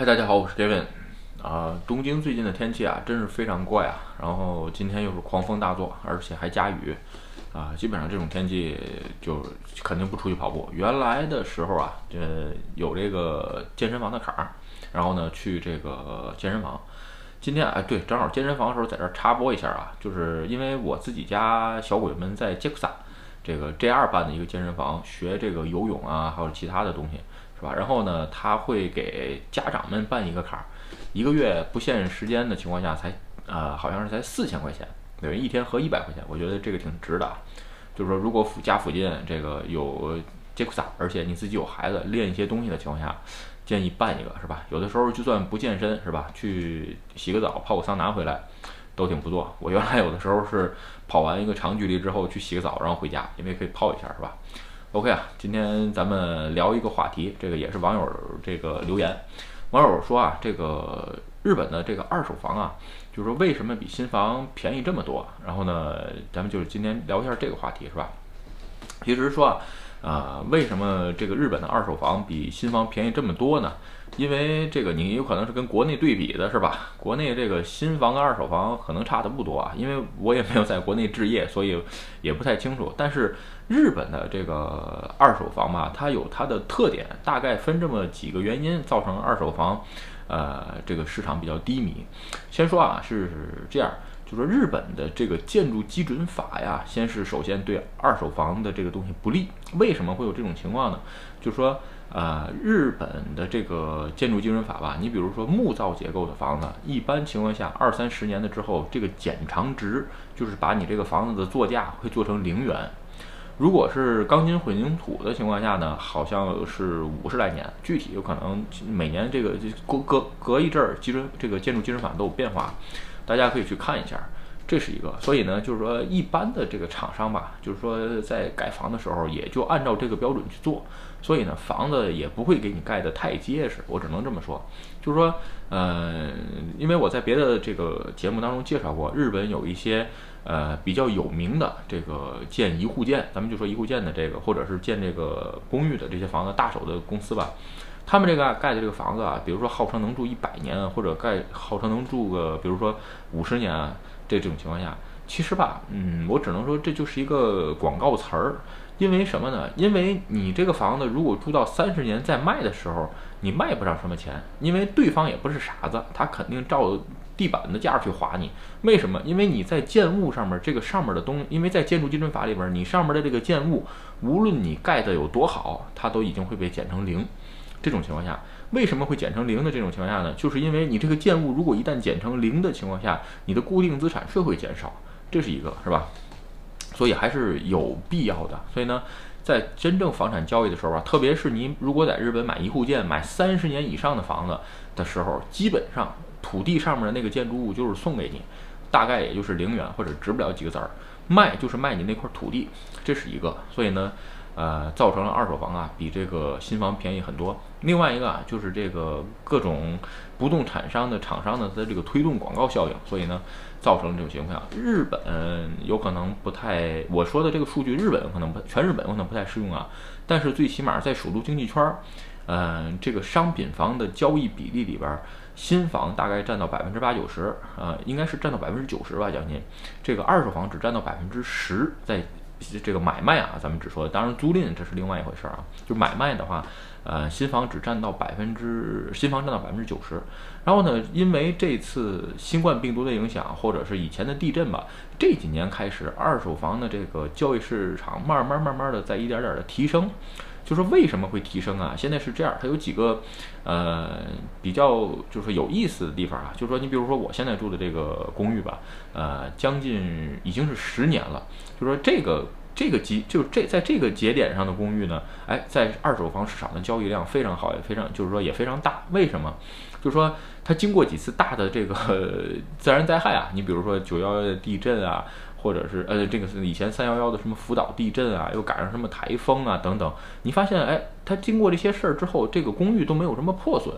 嗨，大家好，我是 Kevin。啊，东京最近的天气啊，真是非常怪啊。然后今天又是狂风大作，而且还加雨。啊，基本上这种天气就肯定不出去跑步。原来的时候啊，呃，有这个健身房的卡，然后呢去这个健身房。今天哎，对，正好健身房的时候在这插播一下啊，就是因为我自己家小鬼们在杰克萨这个 J 二办的一个健身房学这个游泳啊，还有其他的东西，是吧？然后呢，他会给家长们办一个卡，一个月不限时间的情况下才呃，好像是才四千块钱。等于一天合一百块钱，我觉得这个挺值的。就是说，如果附家附近这个有杰克萨，而且你自己有孩子练一些东西的情况下，建议办一个，是吧？有的时候就算不健身，是吧？去洗个澡、泡个桑拿回来，都挺不错。我原来有的时候是跑完一个长距离之后去洗个澡，然后回家，因为可以泡一下，是吧？OK 啊，今天咱们聊一个话题，这个也是网友这个留言，网友说啊，这个日本的这个二手房啊。就是说，为什么比新房便宜这么多？然后呢，咱们就是今天聊一下这个话题，是吧？其实说啊，啊，为什么这个日本的二手房比新房便宜这么多呢？因为这个你有可能是跟国内对比的，是吧？国内这个新房跟二手房可能差的不多啊，因为我也没有在国内置业，所以也不太清楚。但是日本的这个二手房吧，它有它的特点，大概分这么几个原因造成二手房。呃，这个市场比较低迷。先说啊，是这样，就说日本的这个建筑基准法呀，先是首先对二手房的这个东西不利。为什么会有这种情况呢？就说呃，日本的这个建筑基准法吧，你比如说木造结构的房子，一般情况下二三十年的之后，这个减长值就是把你这个房子的座价会做成零元。如果是钢筋混凝土的情况下呢，好像是五十来年，具体有可能每年这个隔隔隔一阵儿，基准这个建筑基准法都有变化，大家可以去看一下，这是一个。所以呢，就是说一般的这个厂商吧，就是说在盖房的时候也就按照这个标准去做，所以呢，房子也不会给你盖得太结实，我只能这么说。就是说，呃，因为我在别的这个节目当中介绍过，日本有一些。呃，比较有名的这个建一户建，咱们就说一户建的这个，或者是建这个公寓的这些房子大手的公司吧，他们这个盖的这个房子啊，比如说号称能住一百年，或者盖号称能住个，比如说五十年，这种情况下，其实吧，嗯，我只能说这就是一个广告词儿，因为什么呢？因为你这个房子如果住到三十年再卖的时候，你卖不上什么钱，因为对方也不是傻子，他肯定照。地板的价去划你，为什么？因为你在建物上面这个上面的东，因为在建筑基准法里边，你上面的这个建物，无论你盖的有多好，它都已经会被减成零。这种情况下，为什么会减成零的这种情况下呢？就是因为你这个建物如果一旦减成零的情况下，你的固定资产税会减少，这是一个，是吧？所以还是有必要的。所以呢，在真正房产交易的时候啊，特别是你如果在日本买一户建，买三十年以上的房子的时候，基本上。土地上面的那个建筑物就是送给你，大概也就是零元或者值不了几个子儿，卖就是卖你那块土地，这是一个，所以呢，呃，造成了二手房啊比这个新房便宜很多。另外一个啊就是这个各种不动产商的厂商呢在这个推动广告效应，所以呢造成了这种情况。日本有可能不太，我说的这个数据日本可能不全日本可能不太适用啊，但是最起码在首都经济圈儿，嗯，这个商品房的交易比例里边。新房大概占到百分之八九十，呃，应该是占到百分之九十吧，将近。这个二手房只占到百分之十，在这个买卖啊，咱们只说，当然租赁这是另外一回事儿啊。就买卖的话，呃，新房只占到百分之，新房占到百分之九十。然后呢，因为这次新冠病毒的影响，或者是以前的地震吧，这几年开始，二手房的这个交易市场慢慢慢慢的在一点点的提升。就说为什么会提升啊？现在是这样，它有几个，呃，比较就是有意思的地方啊。就是说，你比如说我现在住的这个公寓吧，呃，将近已经是十年了。就说这个这个级，就这在这个节点上的公寓呢，哎，在二手房市场的交易量非常好，也非常就是说也非常大。为什么？就是说它经过几次大的这个 自然灾害啊，你比如说九幺幺的地震啊。或者是呃，这个是以前三幺幺的什么福岛地震啊，又赶上什么台风啊等等，你发现哎，它经过这些事儿之后，这个公寓都没有什么破损，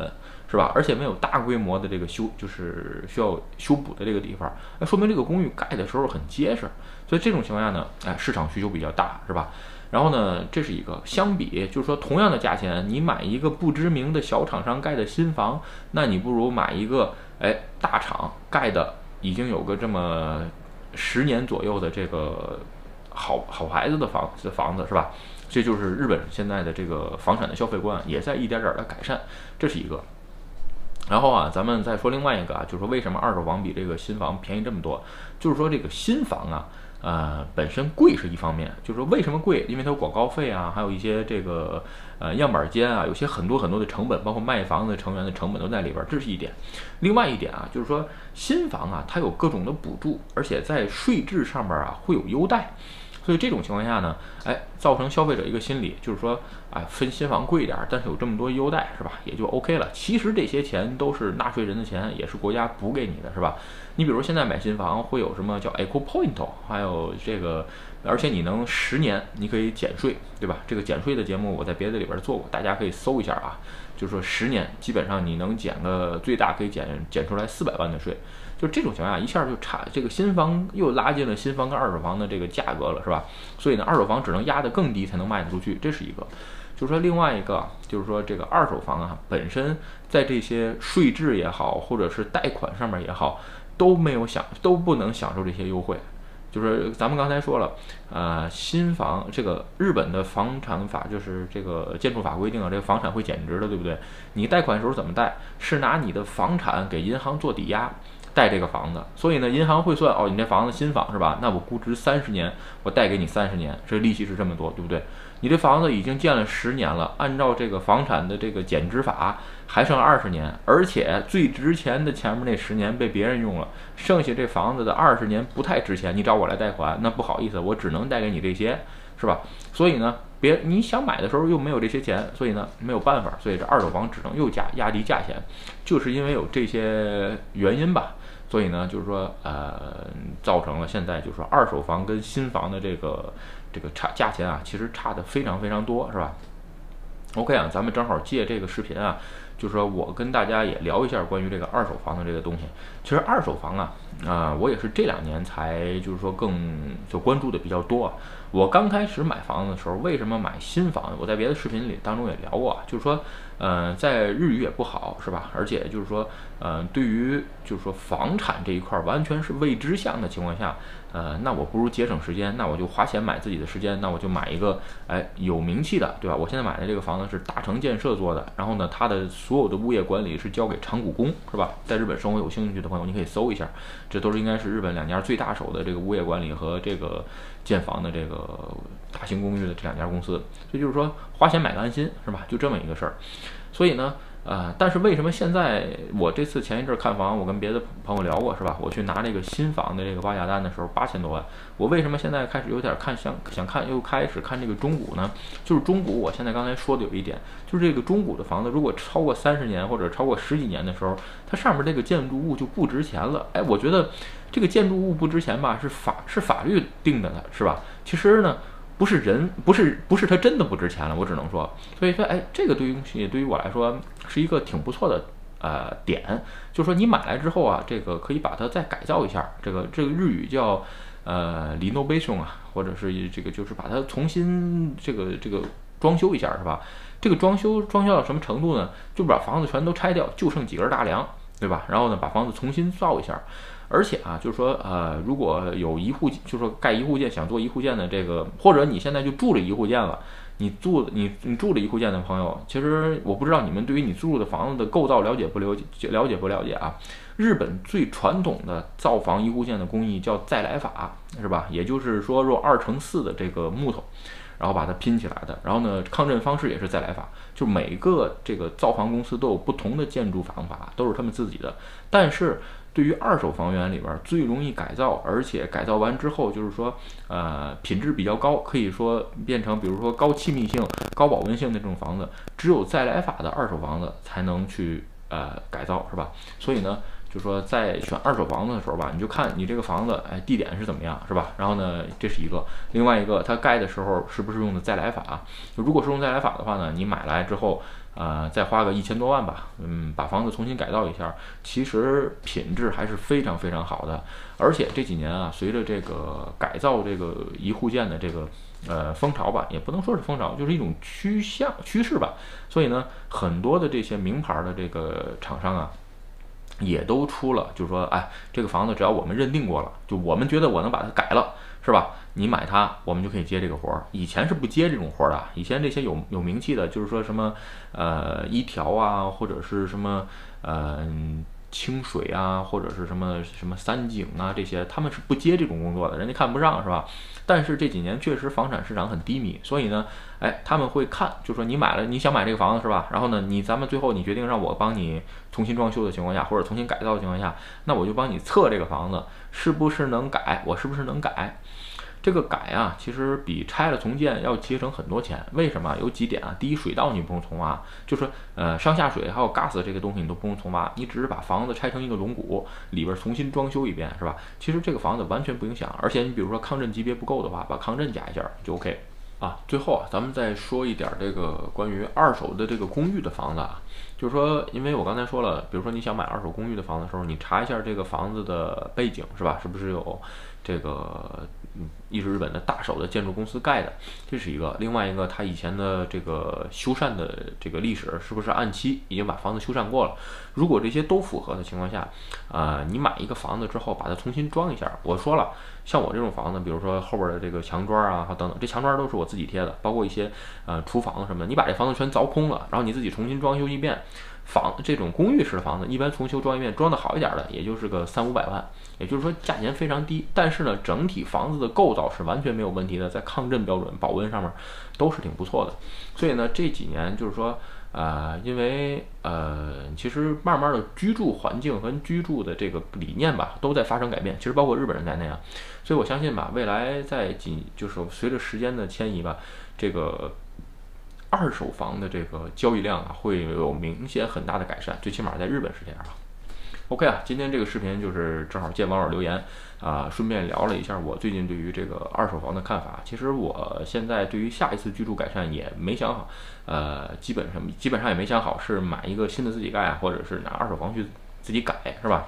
是吧？而且没有大规模的这个修，就是需要修补的这个地方，那说明这个公寓盖的时候很结实。所以这种情况下呢，哎，市场需求比较大，是吧？然后呢，这是一个相比，就是说同样的价钱，你买一个不知名的小厂商盖的新房，那你不如买一个哎大厂盖的，已经有个这么十年左右的这个好好孩子的房子房子是吧？这就是日本现在的这个房产的消费观也在一点点的改善，这是一个。然后啊，咱们再说另外一个啊，就是说为什么二手房比这个新房便宜这么多？就是说这个新房啊，呃，本身贵是一方面，就是说为什么贵？因为它有广告费啊，还有一些这个呃样板间啊，有些很多很多的成本，包括卖房子成员的成本都在里边，这是一点。另外一点啊，就是说新房啊，它有各种的补助，而且在税制上面啊会有优待。所以这种情况下呢，哎，造成消费者一个心理，就是说，哎，分新房贵一点，但是有这么多优待，是吧？也就 OK 了。其实这些钱都是纳税人的钱，也是国家补给你的，是吧？你比如现在买新房会有什么叫 Eco Point，还有这个，而且你能十年你可以减税，对吧？这个减税的节目我在别的里边做过，大家可以搜一下啊。就是说十年基本上你能减个最大可以减减出来四百万的税。就这种情况下，一下就差这个新房又拉近了新房跟二手房的这个价格了，是吧？所以呢，二手房只能压得更低才能卖得出去，这是一个。就是说另外一个，就是说这个二手房啊，本身在这些税制也好，或者是贷款上面也好，都没有享都不能享受这些优惠。就是咱们刚才说了，呃，新房这个日本的房产法就是这个建筑法规定啊，这个房产会减值的，对不对？你贷款时候怎么贷？是拿你的房产给银行做抵押。贷这个房子，所以呢，银行会算哦，你这房子新房是吧？那我估值三十年，我贷给你三十年，这利息是这么多，对不对？你这房子已经建了十年了，按照这个房产的这个减值法，还剩二十年，而且最值钱的前面那十年被别人用了，剩下这房子的二十年不太值钱，你找我来贷款，那不好意思，我只能贷给你这些，是吧？所以呢，别你想买的时候又没有这些钱，所以呢没有办法，所以这二手房只能又加压低价钱，就是因为有这些原因吧。所以呢，就是说，呃，造成了现在就是说，二手房跟新房的这个这个差价钱啊，其实差的非常非常多，是吧？OK 啊，咱们正好借这个视频啊，就是说我跟大家也聊一下关于这个二手房的这个东西。其实二手房啊，啊，我也是这两年才就是说更就关注的比较多。我刚开始买房子的时候，为什么买新房？我在别的视频里当中也聊过，就是说。嗯，在日语也不好，是吧？而且就是说，嗯，对于就是说房产这一块完全是未知项的情况下，呃，那我不如节省时间，那我就花钱买自己的时间，那我就买一个哎有名气的，对吧？我现在买的这个房子是大成建设做的，然后呢，它的所有的物业管理是交给长谷宫，是吧？在日本生活有兴趣的朋友，你可以搜一下，这都是应该是日本两家最大手的这个物业管理和这个建房的这个大型公寓的这两家公司，这就是说花钱买个安心，是吧？就这么一个事儿。所以呢，呃，但是为什么现在我这次前一阵看房，我跟别的朋友聊过，是吧？我去拿这个新房的这个报价单的时候，八千多万。我为什么现在开始有点看想想看，又开始看这个中古呢？就是中古，我现在刚才说的有一点，就是这个中古的房子，如果超过三十年或者超过十几年的时候，它上面这个建筑物就不值钱了。哎，我觉得这个建筑物不值钱吧，是法是法律定的，呢是吧？其实呢。不是人，不是不是它真的不值钱了，我只能说，所以说，哎，这个对于对于我来说是一个挺不错的呃点，就是说你买来之后啊，这个可以把它再改造一下，这个这个日语叫呃 renovation 啊，或者是这个就是把它重新这个这个装修一下，是吧？这个装修装修到什么程度呢？就把房子全都拆掉，就剩几根大梁，对吧？然后呢，把房子重新造一下。而且啊，就是说，呃，如果有一户，就是说盖一户建，想做一户建的这个，或者你现在就住了一户建了，你住你你住了一户建的朋友，其实我不知道你们对于你住的房子的构造了解不了解，了解不了解啊？日本最传统的造房一户建的工艺叫再来法，是吧？也就是说，用二乘四的这个木头，然后把它拼起来的。然后呢，抗震方式也是再来法，就每个这个造房公司都有不同的建筑方法，都是他们自己的，但是。对于二手房源里边最容易改造，而且改造完之后就是说，呃，品质比较高，可以说变成比如说高气密性、高保温性的这种房子，只有再来法的二手房子才能去呃改造，是吧？所以呢，就说在选二手房子的时候吧，你就看你这个房子，哎，地点是怎么样，是吧？然后呢，这是一个，另外一个，它盖的时候是不是用的再来法？如果是用再来法的话呢，你买来之后。呃，再花个一千多万吧，嗯，把房子重新改造一下，其实品质还是非常非常好的。而且这几年啊，随着这个改造这个一户建的这个呃风潮吧，也不能说是风潮，就是一种趋向趋势吧。所以呢，很多的这些名牌的这个厂商啊，也都出了，就是说，哎，这个房子只要我们认定过了，就我们觉得我能把它改了。是吧？你买它，我们就可以接这个活儿。以前是不接这种活儿的。以前这些有有名气的，就是说什么，呃，一条啊，或者是什么，嗯，清水啊，或者是什么什么三井啊，这些他们是不接这种工作的，人家看不上，是吧？但是这几年确实房产市场很低迷，所以呢，哎，他们会看，就说你买了，你想买这个房子是吧？然后呢，你咱们最后你决定让我帮你重新装修的情况下，或者重新改造的情况下，那我就帮你测这个房子是不是能改，我是不是能改？这个改啊，其实比拆了重建要节省很多钱。为什么？有几点啊。第一，水道你不用重挖，就是呃上下水还有 gas 这个东西你都不用重挖，你只是把房子拆成一个龙骨，里边重新装修一遍，是吧？其实这个房子完全不影响。而且你比如说抗震级别不够的话，把抗震加一下就 OK 啊。最后啊，咱们再说一点这个关于二手的这个公寓的房子啊，就是说，因为我刚才说了，比如说你想买二手公寓的房子的时候，你查一下这个房子的背景，是吧？是不是有这个？嗯，一是日本的大手的建筑公司盖的，这是一个；另外一个，它以前的这个修缮的这个历史是不是按期已经把房子修缮过了？如果这些都符合的情况下，呃，你买一个房子之后把它重新装一下。我说了，像我这种房子，比如说后边的这个墙砖啊，等等，这墙砖都是我自己贴的，包括一些呃厨房什么的，你把这房子全凿空了，然后你自己重新装修一遍。房这种公寓式的房子，一般重修装一遍，装的好一点的，也就是个三五百万，也就是说价钱非常低。但是呢，整体房子的构造是完全没有问题的，在抗震标准、保温上面都是挺不错的。所以呢，这几年就是说，呃，因为呃，其实慢慢的居住环境和居住的这个理念吧，都在发生改变。其实包括日本人在内啊，所以我相信吧，未来在几就是随着时间的迁移吧，这个。二手房的这个交易量啊，会有明显很大的改善，最起码在日本是这样吧。OK 啊，今天这个视频就是正好见网友留言啊，顺便聊了一下我最近对于这个二手房的看法。其实我现在对于下一次居住改善也没想好，呃，基本上基本上也没想好是买一个新的自己盖啊，或者是拿二手房去自己改，是吧？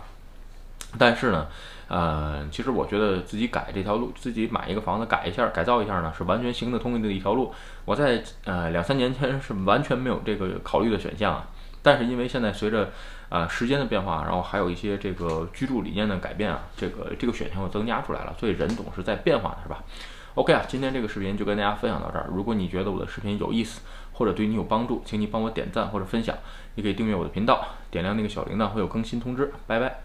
但是呢。呃，其实我觉得自己改这条路，自己买一个房子改一下、改造一下呢，是完全行得通的一条路。我在呃两三年前 是完全没有这个考虑的选项啊。但是因为现在随着呃时间的变化，然后还有一些这个居住理念的改变啊，这个这个选项又增加出来了。所以人总是在变化的，是吧？OK 啊，今天这个视频就跟大家分享到这儿。如果你觉得我的视频有意思，或者对你有帮助，请你帮我点赞或者分享。你可以订阅我的频道，点亮那个小铃铛，会有更新通知。拜拜。